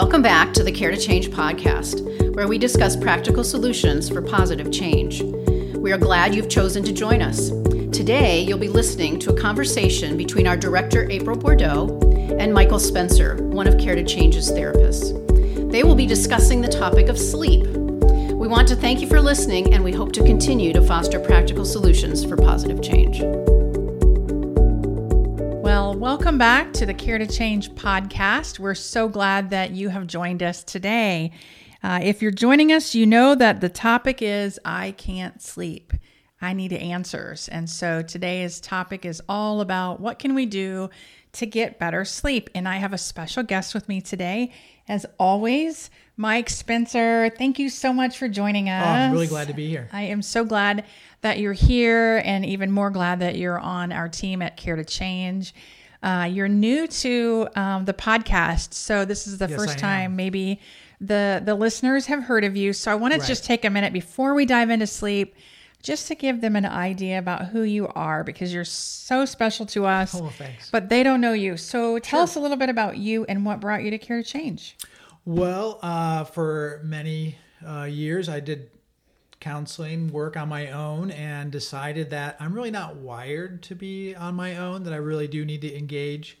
Welcome back to the Care to Change podcast, where we discuss practical solutions for positive change. We are glad you've chosen to join us. Today, you'll be listening to a conversation between our director, April Bordeaux, and Michael Spencer, one of Care to Change's therapists. They will be discussing the topic of sleep. We want to thank you for listening, and we hope to continue to foster practical solutions for positive change. Welcome back to the Care to Change podcast. We're so glad that you have joined us today. Uh, if you're joining us, you know that the topic is I can't sleep. I need answers. And so today's topic is all about what can we do to get better sleep. And I have a special guest with me today. As always, Mike Spencer, thank you so much for joining us. Oh, I'm really glad to be here. I am so glad that you're here and even more glad that you're on our team at Care to Change. Uh, you're new to um, the podcast, so this is the Yes, first I time am. maybe the the listeners have heard of you. So I want to just take a minute before we dive into sleep, just to give them an idea about who you are because you're so special to us. Oh, thanks. But they don't know you. So tell us a little bit about you and what brought you to Care to Change. Well, uh, for many uh, years, I did counseling work on my own and decided that I'm really not wired to be on my own, that I really do need to engage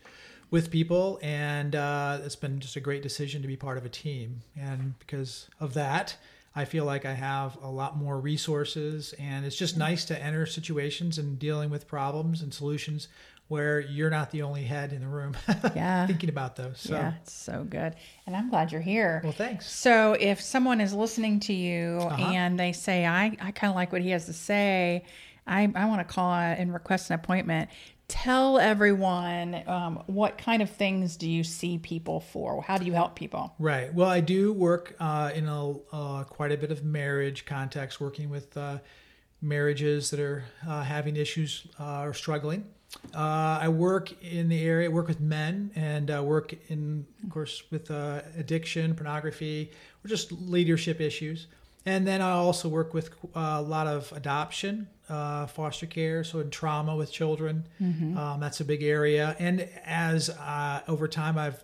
with people. And uh, it's been just a great decision to be part of a team. And because of that, I feel like I have a lot more resources. And it's just nice to enter situations and dealing with problems and solutions where you're not the only head in the room Yeah. thinking about those. So, Yeah, it's so good. And I'm glad you're here. well, thanks. So if someone is listening to you Uh-huh. and they say, I, I kind of like what he has to say, I, I want to call and request an appointment. Tell everyone um, what kind of things do you see people for? How do you help people? Right. Well, I do work uh, in a uh, quite a bit of marriage context, working with uh, marriages that are uh, having issues uh, or struggling. Uh, I work in the area, work with men, and uh, work in, of course, with uh, addiction, pornography, or just leadership issues. And then I also work with uh, a lot of adoption, uh, foster care, so in trauma with children. Um, that's a big area. And as uh, over time I've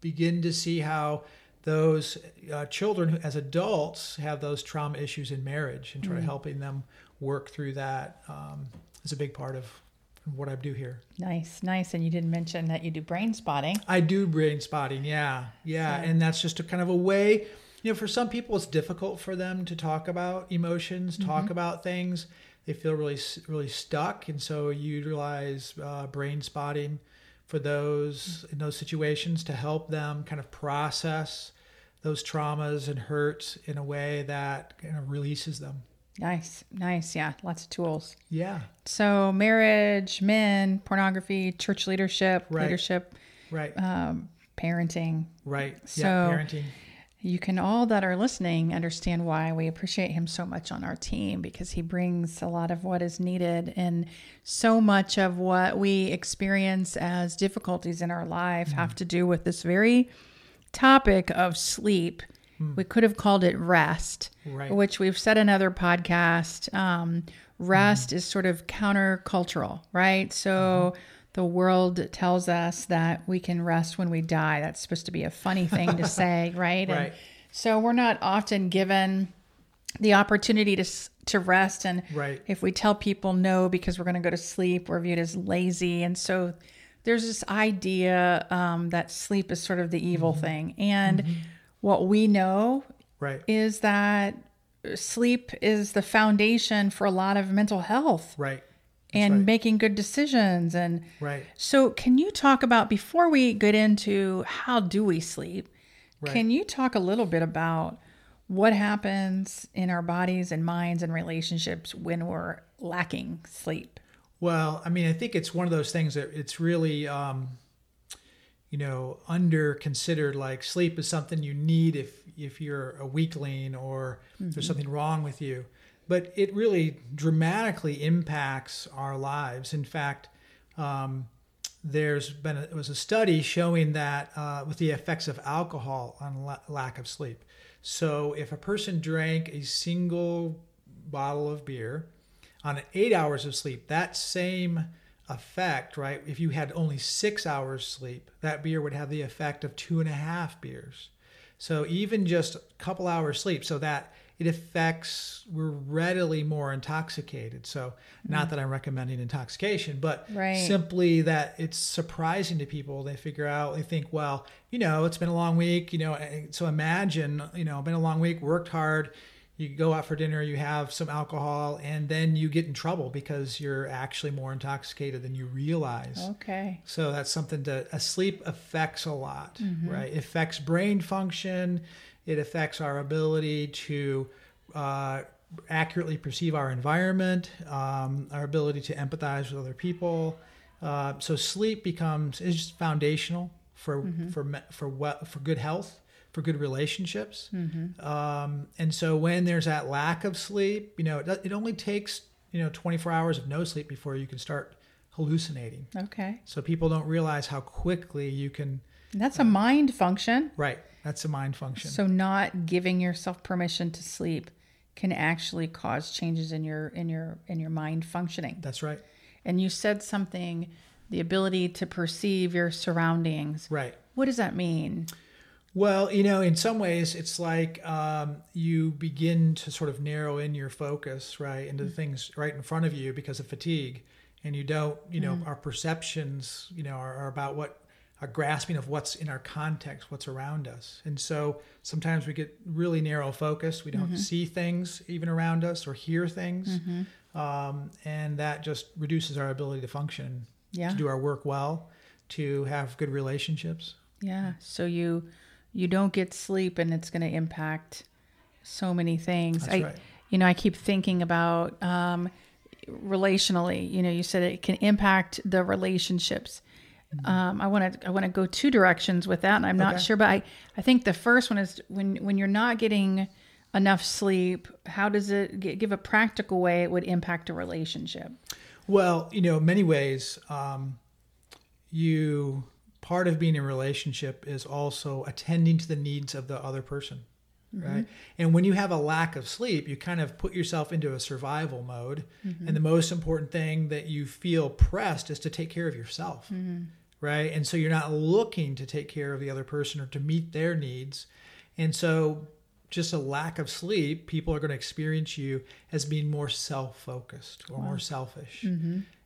begin to see how those uh, children who, as adults have those trauma issues in marriage and try to helping them work through that um, is a big part of what I do here. Nice, nice. And you didn't mention that you do brain spotting. I do brain spotting, yeah, yeah, and that's just a kind of a way. You know, for some people, it's difficult for them to talk about emotions, talk about things. They feel really, really stuck, and so you utilize uh, brain spotting for those in those situations to help them kind of process those traumas and hurts in a way that kind of releases them. Nice, nice. Yeah, lots of tools. Yeah, So marriage, men, pornography, church leadership, Right. leadership, right, um, parenting. right. so- yeah, parenting. You can all that are listening understand why we appreciate him so much on our team because he brings a lot of what is needed and so much of what we experience as difficulties in our life have to do with this very topic of sleep. We could have called it rest, Right. which we've said in other podcast. Um, rest is sort of countercultural, right? So the world tells us that we can rest when we die. That's supposed to be a funny thing to say, right? And Right. so we're not often given the opportunity to to rest, and Right. if we tell people no because we're going to go to sleep, we're viewed as lazy, and so there's this idea um, that sleep is sort of the evil Mm-hmm. thing, and what we know Right, is that sleep is the foundation for a lot of mental health right, and right. making good decisions and right. so can you talk about before we get into how do we sleep Right. can you talk a little bit about what happens in our bodies and minds and relationships when we're lacking sleep Well, I mean, I think it's one of those things that it's really, um, you know, under considered. Like sleep is something you need if if you're a weakling or if there's something wrong with you. But it really dramatically impacts our lives. In fact, um, there's been a, it was a study showing that uh, with the effects of alcohol on la- lack of sleep. So if a person drank a single bottle of beer on eight hours of sleep, that same effect, right? If you had only six hours sleep, that beer would have the effect of two and a half beers. So even just a couple hours sleep, so that it affects we're readily more intoxicated. So not mm. that I'm recommending intoxication, but Right. simply that it's surprising to people. They figure out they think, well, you know, it's been a long week, you know, so imagine, you know, been a long week, worked hard. You go out for dinner, you have some alcohol, and then you get in trouble because you're actually more intoxicated than you realize. Okay. So that's something that a sleep affects a lot, right? It affects brain function. It affects our ability to uh, accurately perceive our environment, um, our ability to empathize with other people. Uh, so sleep becomes is just foundational for for me- for what for good health, for good relationships. Um, and so when there's that lack of sleep, you know, it, it only takes you know 24 hours of no sleep before you can start hallucinating. Okay. So people don't realize how quickly you can. That's a mind function. Right. That's a mind function. So not giving yourself permission to sleep can actually cause changes in your in your in your mind functioning. That's right. And you said something the ability to perceive your surroundings. Right. What does that mean? Well, you know, in some ways, it's like um, you begin to sort of narrow in your focus, right, into the mm. things right in front of you because of fatigue, and you don't, you know, mm. our perceptions, you know, are, are about what our grasping of what's in our context, what's around us, and so sometimes we get really narrow focused. We don't mm-hmm. see things even around us or hear things, mm-hmm. um, and that just reduces our ability to function, Yeah. to do our work well, to have good relationships. Yeah. Mm. So you you don't get sleep and it's going to impact so many things. That's I right. you know, I keep thinking about um relationally, you know, you said it can impact the relationships. Um, I want to I want to go two directions with that, and I'm not sure, but I, I think the first one is when when you're not getting enough sleep. How does it gi- give a practical way it would impact a relationship? Well, you know, many ways, um, you part of being in a relationship is also attending to the needs of the other person, mm-hmm. right? And when you have a lack of sleep, you kind of put yourself into a survival mode, mm-hmm. and the most important thing that you feel pressed is to take care of yourself, mm-hmm. right? And so you're not looking to take care of the other person or to meet their needs, and so just a lack of sleep, people are going to experience you as being more self-focused or more selfish.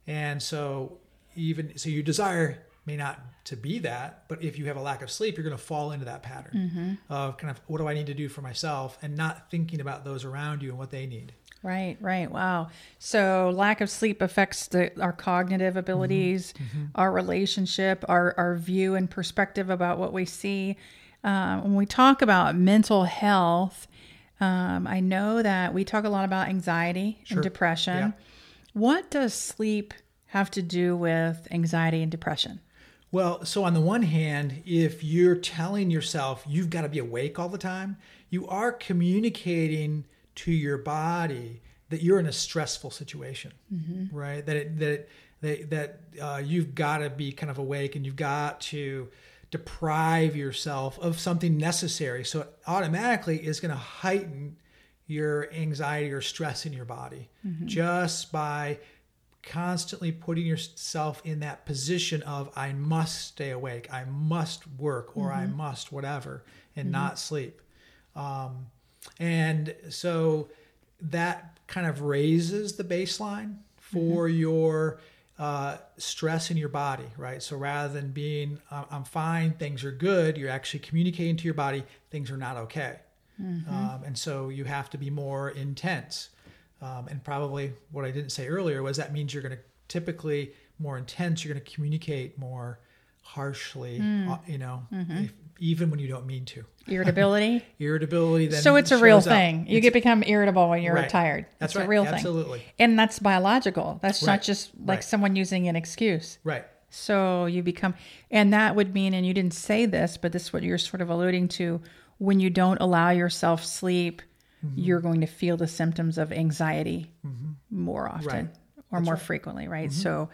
And so even so your desire may not to be that, but if you have a lack of sleep, you're going to fall into that pattern of kind of what do I need to do for myself and not thinking about those around you and what they need. Right, right. Wow. So lack of sleep affects the, our cognitive abilities, our relationship, our, our view and perspective about what we see. Um, when we talk about mental health, um, I know that we talk a lot about anxiety Sure. and depression. Yeah. What does sleep have to do with anxiety and depression? Well, so on the one hand, if you're telling yourself you've got to be awake all the time, you are communicating to your body that you're in a stressful situation, right? That it, that it, that that uh, you've got to be kind of awake and you've got to deprive yourself of something necessary. So it automatically is going to heighten your anxiety or stress in your body just by constantly putting yourself in that position of I must stay awake, I must work, or I must whatever, and not sleep. Um, and so that kind of raises the baseline for your uh, stress in your body, right? So rather than being, I'm fine, things are good, you're actually communicating to your body, things are not okay. Um, and so you have to be more intense. Um, and probably what I didn't say earlier was that means you're going to typically more intense, you're going to communicate more harshly, uh, you know, if, even when you don't mean to. Irritability. Irritability then so it's a real shows up. thing. You It's- get become irritable when you're Right. tired. That's it's right. a real thing. Absolutely. And that's biological. That's Right. not just like Right. someone using an excuse. right. So you become, and that would mean, and you didn't say this, but this is what you're sort of alluding to. When you don't allow yourself sleep, Mm-hmm. you're going to feel the symptoms of anxiety more often Right. or more frequently, right? So,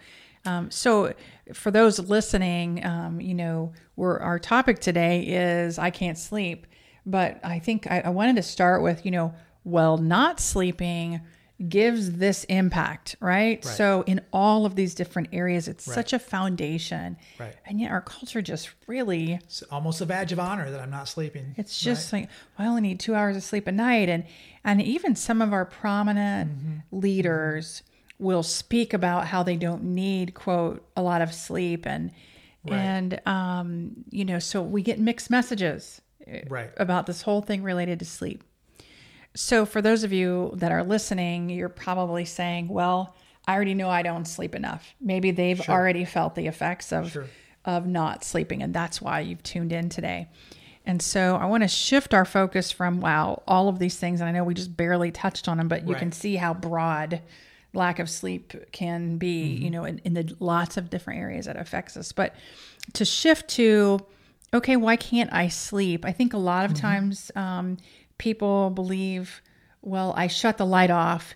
um, so for those listening, um, you know, we're, our topic today is I can't sleep, but I think I, I wanted to start with, you know, well, not sleeping gives this impact, right? Right. So in all of these different areas, it's such a foundation. Right. And yet our culture just really It's almost a badge of honor that I'm not sleeping. it's just like well, I only need two hours of sleep a night, and and even some of our prominent Mm-hmm. leaders will speak about how they don't need quote a lot of sleep, and and um, you know, so we get mixed messages eh, Right. about this whole thing related to sleep. So for those of you that are listening, you're probably saying, "Well, I already know I don't sleep enough." Maybe they've already felt the effects of Sure. of not sleeping, and that's why you've tuned in today. And so I want to shift our focus from wow, all of these things, and I know we just barely touched on them, but you can see how broad lack of sleep can be, Mm-hmm. you know, in, in the lots of different areas that affects us. But to shift to, okay, why can't I sleep? I think a lot Mm-hmm. of times um, people believe, well, I shut the light off.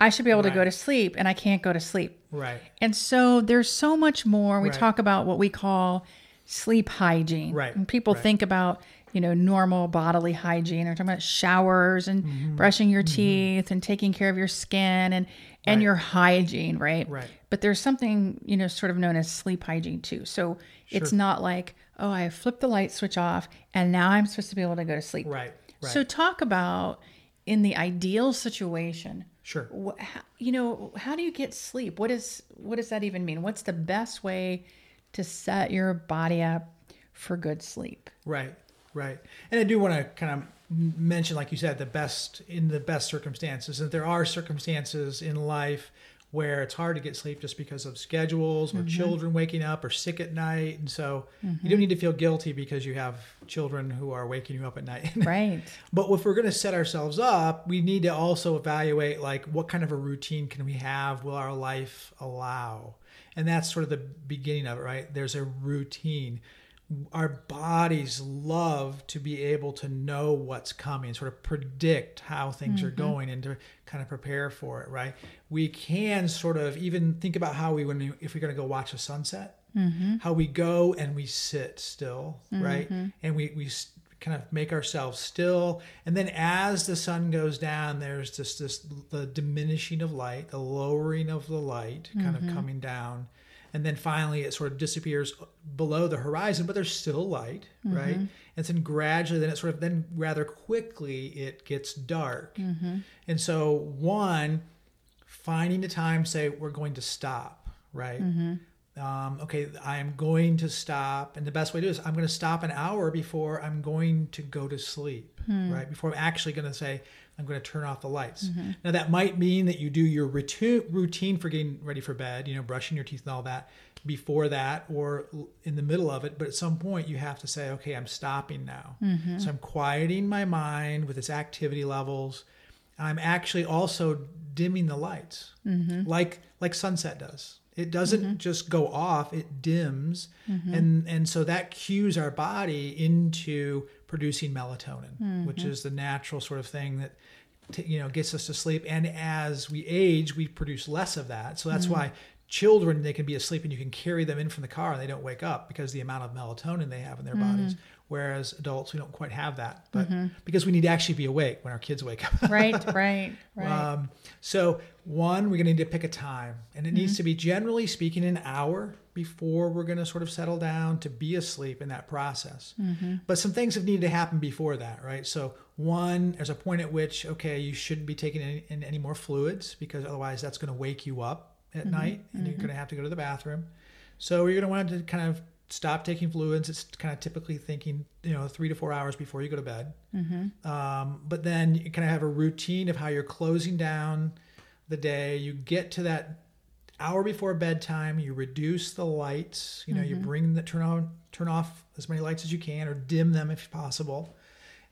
I should be able to go to sleep, and I can't go to sleep. Right. And so there's so much more. We Right. talk about what we call sleep hygiene. Right, And people right. think about, you know, normal bodily hygiene. They're talking about showers and Mm-hmm. brushing your teeth and taking care of your skin and and Right. your hygiene, right? Right. But there's something, you know, sort of known as sleep hygiene too. So it's not like, oh, I flipped the light switch off and now I'm supposed to be able to go to sleep. Right. Right. So talk about in the ideal situation, sure. Wh- how, you know how do you get sleep what is what does that even mean what's the best way to set your body up for good sleep Right, right. And I do want to kind of mention, like you said, the best in the best circumstances. That there are circumstances in life where it's hard to get sleep just because of schedules or mm-hmm. children waking up or sick at night, and so you mm-hmm. don't need to feel guilty because you have children who are waking you up at night. right But if we're going to set ourselves up, we need to also evaluate like what kind of a routine can we have? Will our life allow? And that's sort of the beginning of it, right? There's a routine. Our bodies love to be able to know what's coming, sort of predict how things are mm-hmm. going and to kind of prepare for it, right? We can sort of even think about how we, when we, if we're going to go watch a sunset, mm-hmm. how we go and we sit still, right? Mm-hmm. And we, we kind of make ourselves still. And then as the sun goes down, there's just this the diminishing of light, the lowering of the light kind of coming down. And then finally it sort of disappears below the horizon, but there's still light, mm-hmm. right? And then gradually, then it sort of, then rather quickly, it gets dark. Mm-hmm. And so, one, finding the time, say, we're going to stop, right? Mm-hmm. um, okay, I am going to stop. And the best way to do is I'm going to stop an hour before I'm going to go to sleep, hmm. right? Before I'm actually going to say, I'm going to turn off the lights. Mm-hmm. Now, that might mean that you do your routine, routine for getting ready for bed, you know, brushing your teeth and all that before that or in the middle of it. But at some point, you have to say, okay, I'm stopping now. Mm-hmm. So I'm quieting my mind with its activity levels. I'm actually also dimming the lights, mm-hmm. like like sunset does. It doesn't just go off; it dims, and and so that cues our body into producing melatonin, which mm-hmm. is the natural sort of thing that t- you know gets us to sleep. And as we age, we produce less of that. So that's mm-hmm. why children they can be asleep and you can carry them in from the car and they don't wake up because the amount of melatonin they have in their mm-hmm. bodies. Whereas adults, we don't quite have that, but mm-hmm. because we need to actually be awake when our kids wake up. right right right Um, so one, we're going to need to pick a time, and it needs mm-hmm. to be generally speaking an hour before we're going to sort of settle down to be asleep in that process. Mm-hmm. But some things have needed to happen before that, right? So one, there's a point at which okay, you shouldn't be taking any, in any more fluids because otherwise that's going to wake you up at night, and you're going to have to go to the bathroom. So you're going to want to kind of stop taking fluids. It's kind of typically thinking, you know, three to four hours before you go to bed. Mm-hmm. Um, but then you kind of have a routine of how you're closing down the day. You get to that hour before bedtime. You reduce the lights. You know, you mm-hmm. bring the turn on, turn off as many lights as you can, or dim them if possible,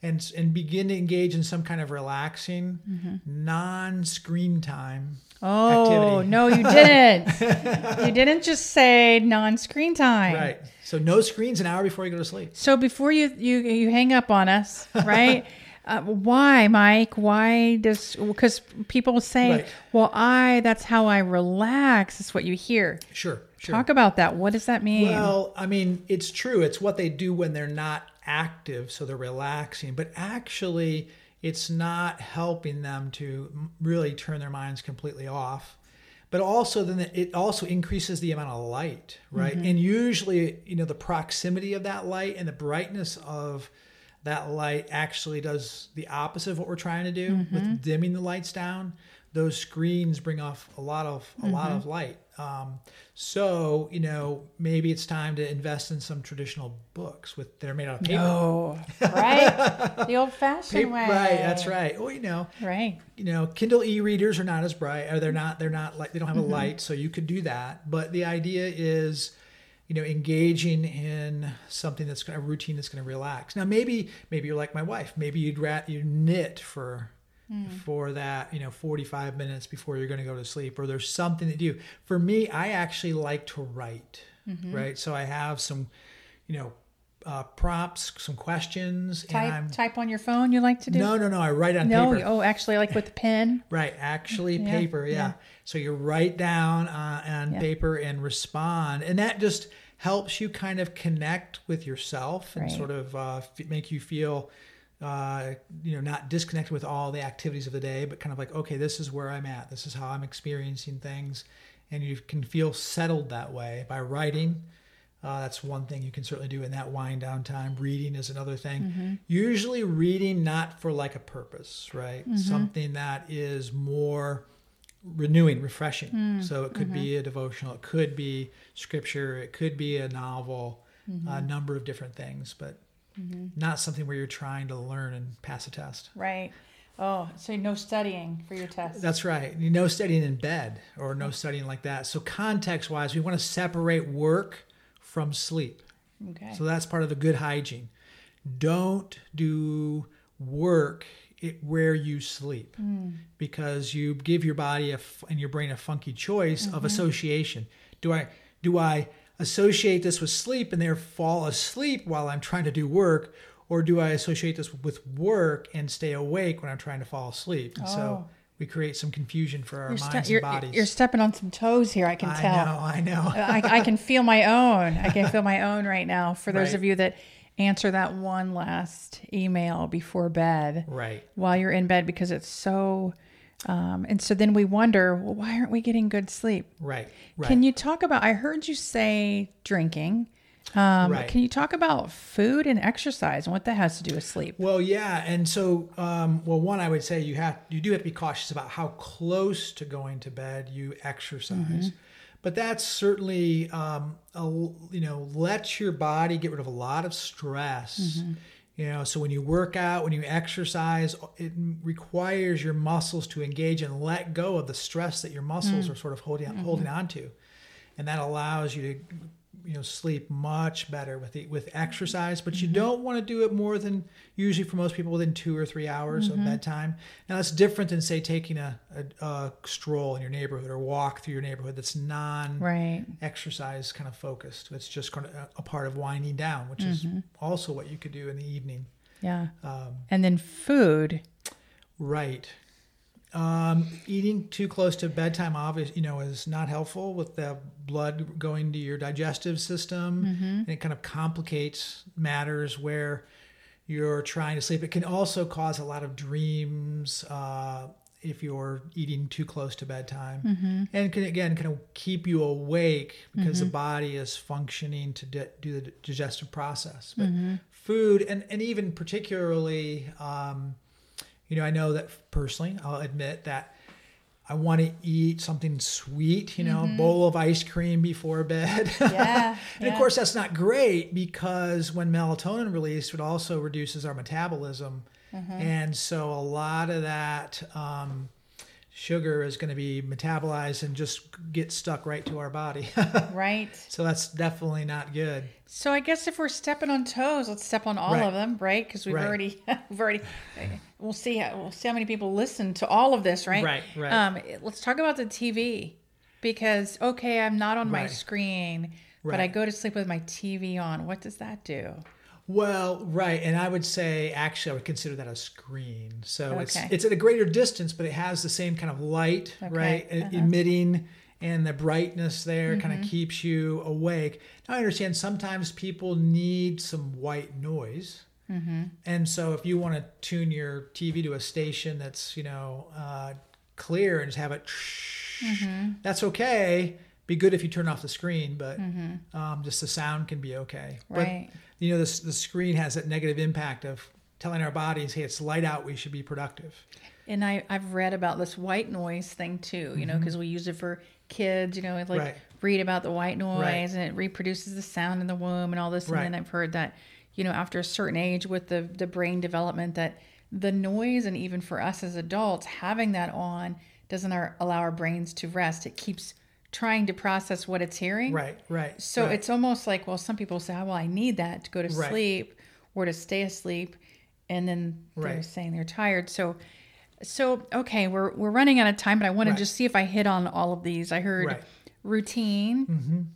and and begin to engage in some kind of relaxing, mm-hmm. non-screen time. Oh activity. no you didn't you didn't just say non-screen time Right. So no screens an hour before you go to sleep. so before you you you hang up on us right uh, why mike why does because people say Right. well i that's how i relax that's what you hear Sure. Sure. talk about that what does that mean Well, I mean, it's true. It's what they do when they're not active, so they're relaxing. But actually, it's not helping them to really turn their minds completely off. But also, then it also increases the amount of light, right? Mm-hmm. And usually, you know, the proximity of that light and the brightness of that light actually does the opposite of what we're trying to do mm-hmm. with dimming the lights down. Those screens bring off a lot of a lot of light. Um, so you know maybe it's time to invest in some traditional books with that are made out of paper. Oh, right. the old fashioned Paper- way. right, that's right. Well, you know, Right. you know, Kindle e-readers are not as bright, or they're not they're not like they don't have a light, so you could do that. But the idea is, you know, engaging in something that's going a routine that's going to relax. Now, maybe maybe you're like my wife. Maybe you'd rat you knit for for that you know 45 minutes before you're going to go to sleep or there's something to do for me i actually like to write right so i have some you know uh, prompts some questions and Type type on your phone. You like to do? no no no i write on No. paper Oh, actually, like with the pen. Right, actually Yeah, paper, yeah. yeah. So you write down uh, on Yeah. paper and respond, and that just helps you kind of connect with yourself and Right. sort of uh, f- make you feel, uh, you know, not disconnected with all the activities of the day, but kind of like, okay, this is where I'm at. This is how I'm experiencing things, and you can feel settled that way by writing. Uh, that's one thing you can certainly do in that wind down time. Reading is another thing. Mm-hmm. Usually, reading not for like a purpose, right? Mm-hmm. Something that is more renewing, refreshing. Mm, So it could mm-hmm. be a devotional, it could be scripture, it could be a novel, Mm-hmm. a number of different things, but Mm-hmm. not something where you're trying to learn and pass a test. Right. Oh, so no studying for your test. That's right. No studying in bed or no mm-hmm. studying like that. So context wise, we want to separate work from sleep. okay. So that's part of the good hygiene. Don't do work it, where you sleep hmm. because you give your body a and your brain a funky choice of mm-hmm. association. Do I do I associate this with sleep and there fall asleep while I'm trying to do work or do I associate this with work and stay awake when I'm trying to fall asleep? And so Oh. we create some confusion for our you're, ste- minds you're, and bodies. you're stepping on some toes here. I can tell. I tell. know, I know. I, I can feel my own. I can feel my own right now. For those Right. of you that answer that one last email before bed, right. while you're in bed, because it's so. Um, and so then we wonder, well, why aren't we getting good sleep? Right. Right. Can you talk about? I heard you say drinking. Um, Right. Can you talk about food and exercise and what that has to do with sleep? Well, yeah, and so um, well, one I would say you have you do have to be cautious about how close to going to bed you exercise, but that's certainly um, a, you know let your body get rid of a lot of stress. You know, so when you work out, when you exercise, it requires your muscles to engage and let go of the stress that your muscles mm. are sort of holding mm-hmm. holding on to, and that allows you to you know sleep much better with the, with exercise but you mm-hmm. don't want to do it more than usually for most people within two or three hours of mm-hmm. bedtime now that's different than say taking a, a, a stroll in your neighborhood or walk through your neighborhood that's non Right. exercise kind of focused it's just kind of a, a part of winding down which is mm-hmm. also what you could do in the evening Yeah. um, And then food. Right. Um, eating too close to bedtime, obviously, you know, is not helpful with the blood going to your digestive system, and it kind of complicates matters where you're trying to sleep. It can also cause a lot of dreams uh, if you're eating too close to bedtime, and can again kind of keep you awake because the body is functioning to di- do the digestive process. But food, and and even particularly. Um, you know, I know that personally, I'll admit that I want to eat something sweet, you know, a bowl of ice cream before bed. Yeah, and of course, that's not great because when melatonin released, it also reduces our metabolism. Mm-hmm. And so a lot of that um, sugar is going to be metabolized and just get stuck right to our body. Right. so that's definitely not good. So I guess if we're stepping on toes, let's step on all Right. of them, right? Because we've Right. already, we've already, we'll see how we'll see how many people listen to all of this, right? Right, right. Um, let's talk about the TV because okay, I'm not on my Right. screen, but I go to sleep with my TV on. What does that do? Well, right, and I would say actually I would consider that a screen. So it's Okay. it's at a greater distance, but it has the same kind of light, Okay, right, uh-huh. emitting, and the brightness there kind Mm-hmm. of keeps you awake. Now I understand sometimes people need some white noise, And so if you want to tune your TV to a station that's, you know, uh, clear and just have it, that's okay. Be good if you turn off the screen, but um, just the sound can be okay. Right. But, you know, this, the screen has that negative impact of telling our bodies, hey, it's light out, we should be productive. And I, I've read about this white noise thing too, you know, because we use it for kids, you know, like Mm-hmm. Right. read about the white noise Right. and it reproduces the sound in the womb and all this. Right. And then I've heard that, you know, after a certain age with the, the brain development, that the noise and even for us as adults, having that on doesn't our, allow our brains to rest. It keeps trying to process what it's hearing. Right, right. So right. it's almost like, well, some people say, oh, well, I need that to go to Right. sleep or to stay asleep. And then they're Right. saying they're tired. So, so okay, we're, we're running out of time, but I want to just see if I hit on all of these. I heard Right. Mm-hmm. routine,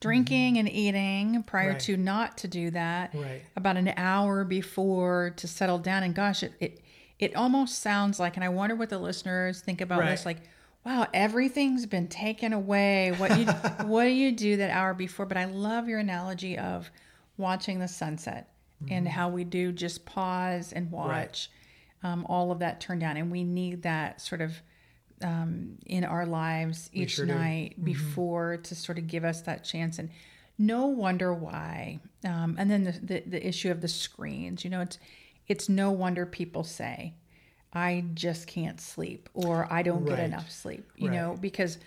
drinking and eating prior to not to do that, Right. about an hour before to settle down. And gosh, it, it, it almost sounds like, and I wonder what the listeners think about this, like, wow, everything's been taken away. What you what do you do that hour before? But I love your analogy of watching the sunset and how we do just pause and watch um, all of that turn down, and we need that sort of um, in our lives each sure night before to sort of give us that chance and. No wonder why. Um, and then the, the the issue of the screens. You know, it's it's no wonder people say, "I just can't sleep" or "I don't get enough sleep." You Right. know, because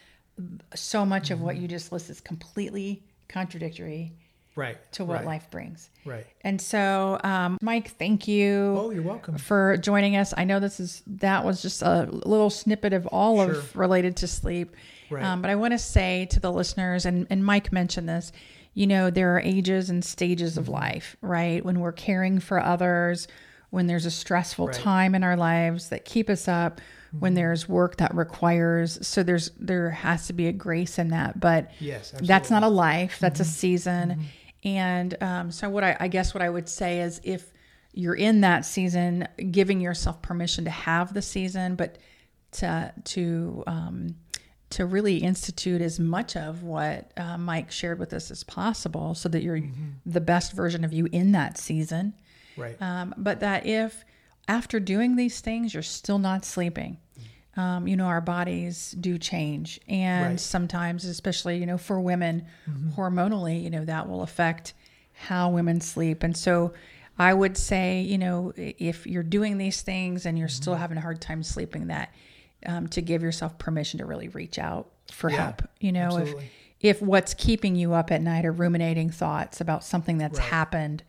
so much of what you just list is completely contradictory right. to what right, life brings. Right. And so, um, Mike, thank you Oh, you're welcome. for joining us. I know this is that was just a little snippet of all of related to sleep. Right. Um, but I want to say to the listeners, and, and Mike mentioned this, you know, there are ages and stages Mm-hmm. of life, right? When we're caring for others, when there's a stressful Right. time in our lives that keep us up, when there's work that requires, so there's there has to be a grace in that. But Yes, that's not a life; Mm-hmm. that's a season. And um, so, what I, I guess what I would say is, if you're in that season, giving yourself permission to have the season, but to to um, to really institute as much of what uh, Mike shared with us as possible, so that you're the best version of you in that season. Right. Um, but that if after doing these things you're still not sleeping, um, you know, our bodies do change. And Right. sometimes, especially, you know, for women hormonally, you know, that will affect how women sleep. And so I would say, you know, if you're doing these things and you're still having a hard time sleeping, that um, to give yourself permission to really reach out for Yeah, help. You know, absolutely. if what's keeping you up at night are ruminating thoughts about something that's happened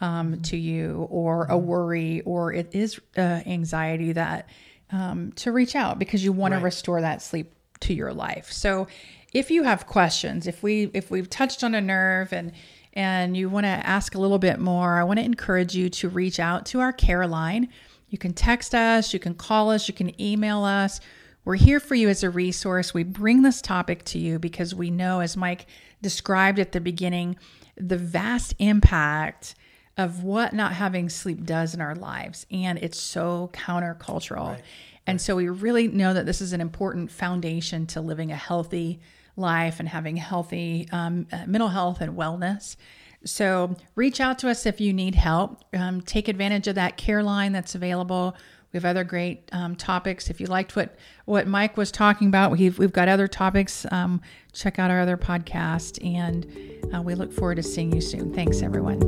um, to you or a worry or it is uh, anxiety that um, to reach out because you want Right. to restore that sleep to your life. So if you have questions if we if we've touched on a nerve and and you want to ask a little bit more i want to encourage you to reach out to our care line you can text us you can call us you can email us we're here for you as a resource. We bring this topic to you because we know, as Mike described at the beginning, the vast impact of what not having sleep does in our lives. And it's so countercultural. And so we really know that this is an important foundation to living a healthy life and having healthy um, uh, mental health and wellness. So reach out to us if you need help. Um, take advantage of that care line that's available. We have other great um, topics. If you liked what what Mike was talking about, we've we've got other topics. Um, check out our other podcast, and uh, we look forward to seeing you soon. Thanks, everyone.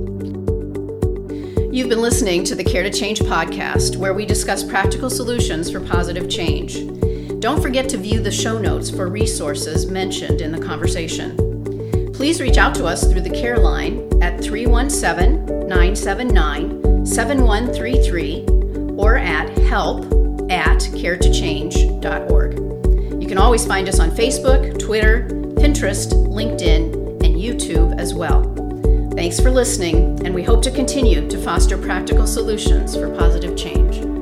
You've been listening to the Care to Change podcast, where we discuss practical solutions for positive change. Don't forget to view the show notes for resources mentioned in the conversation. Please reach out to us through the care line at 317 979 7133 or at help at caretochange.org. You can always find us on Facebook, Twitter, Pinterest, LinkedIn, and YouTube as well. Thanks for listening, and we hope to continue to foster practical solutions for positive change.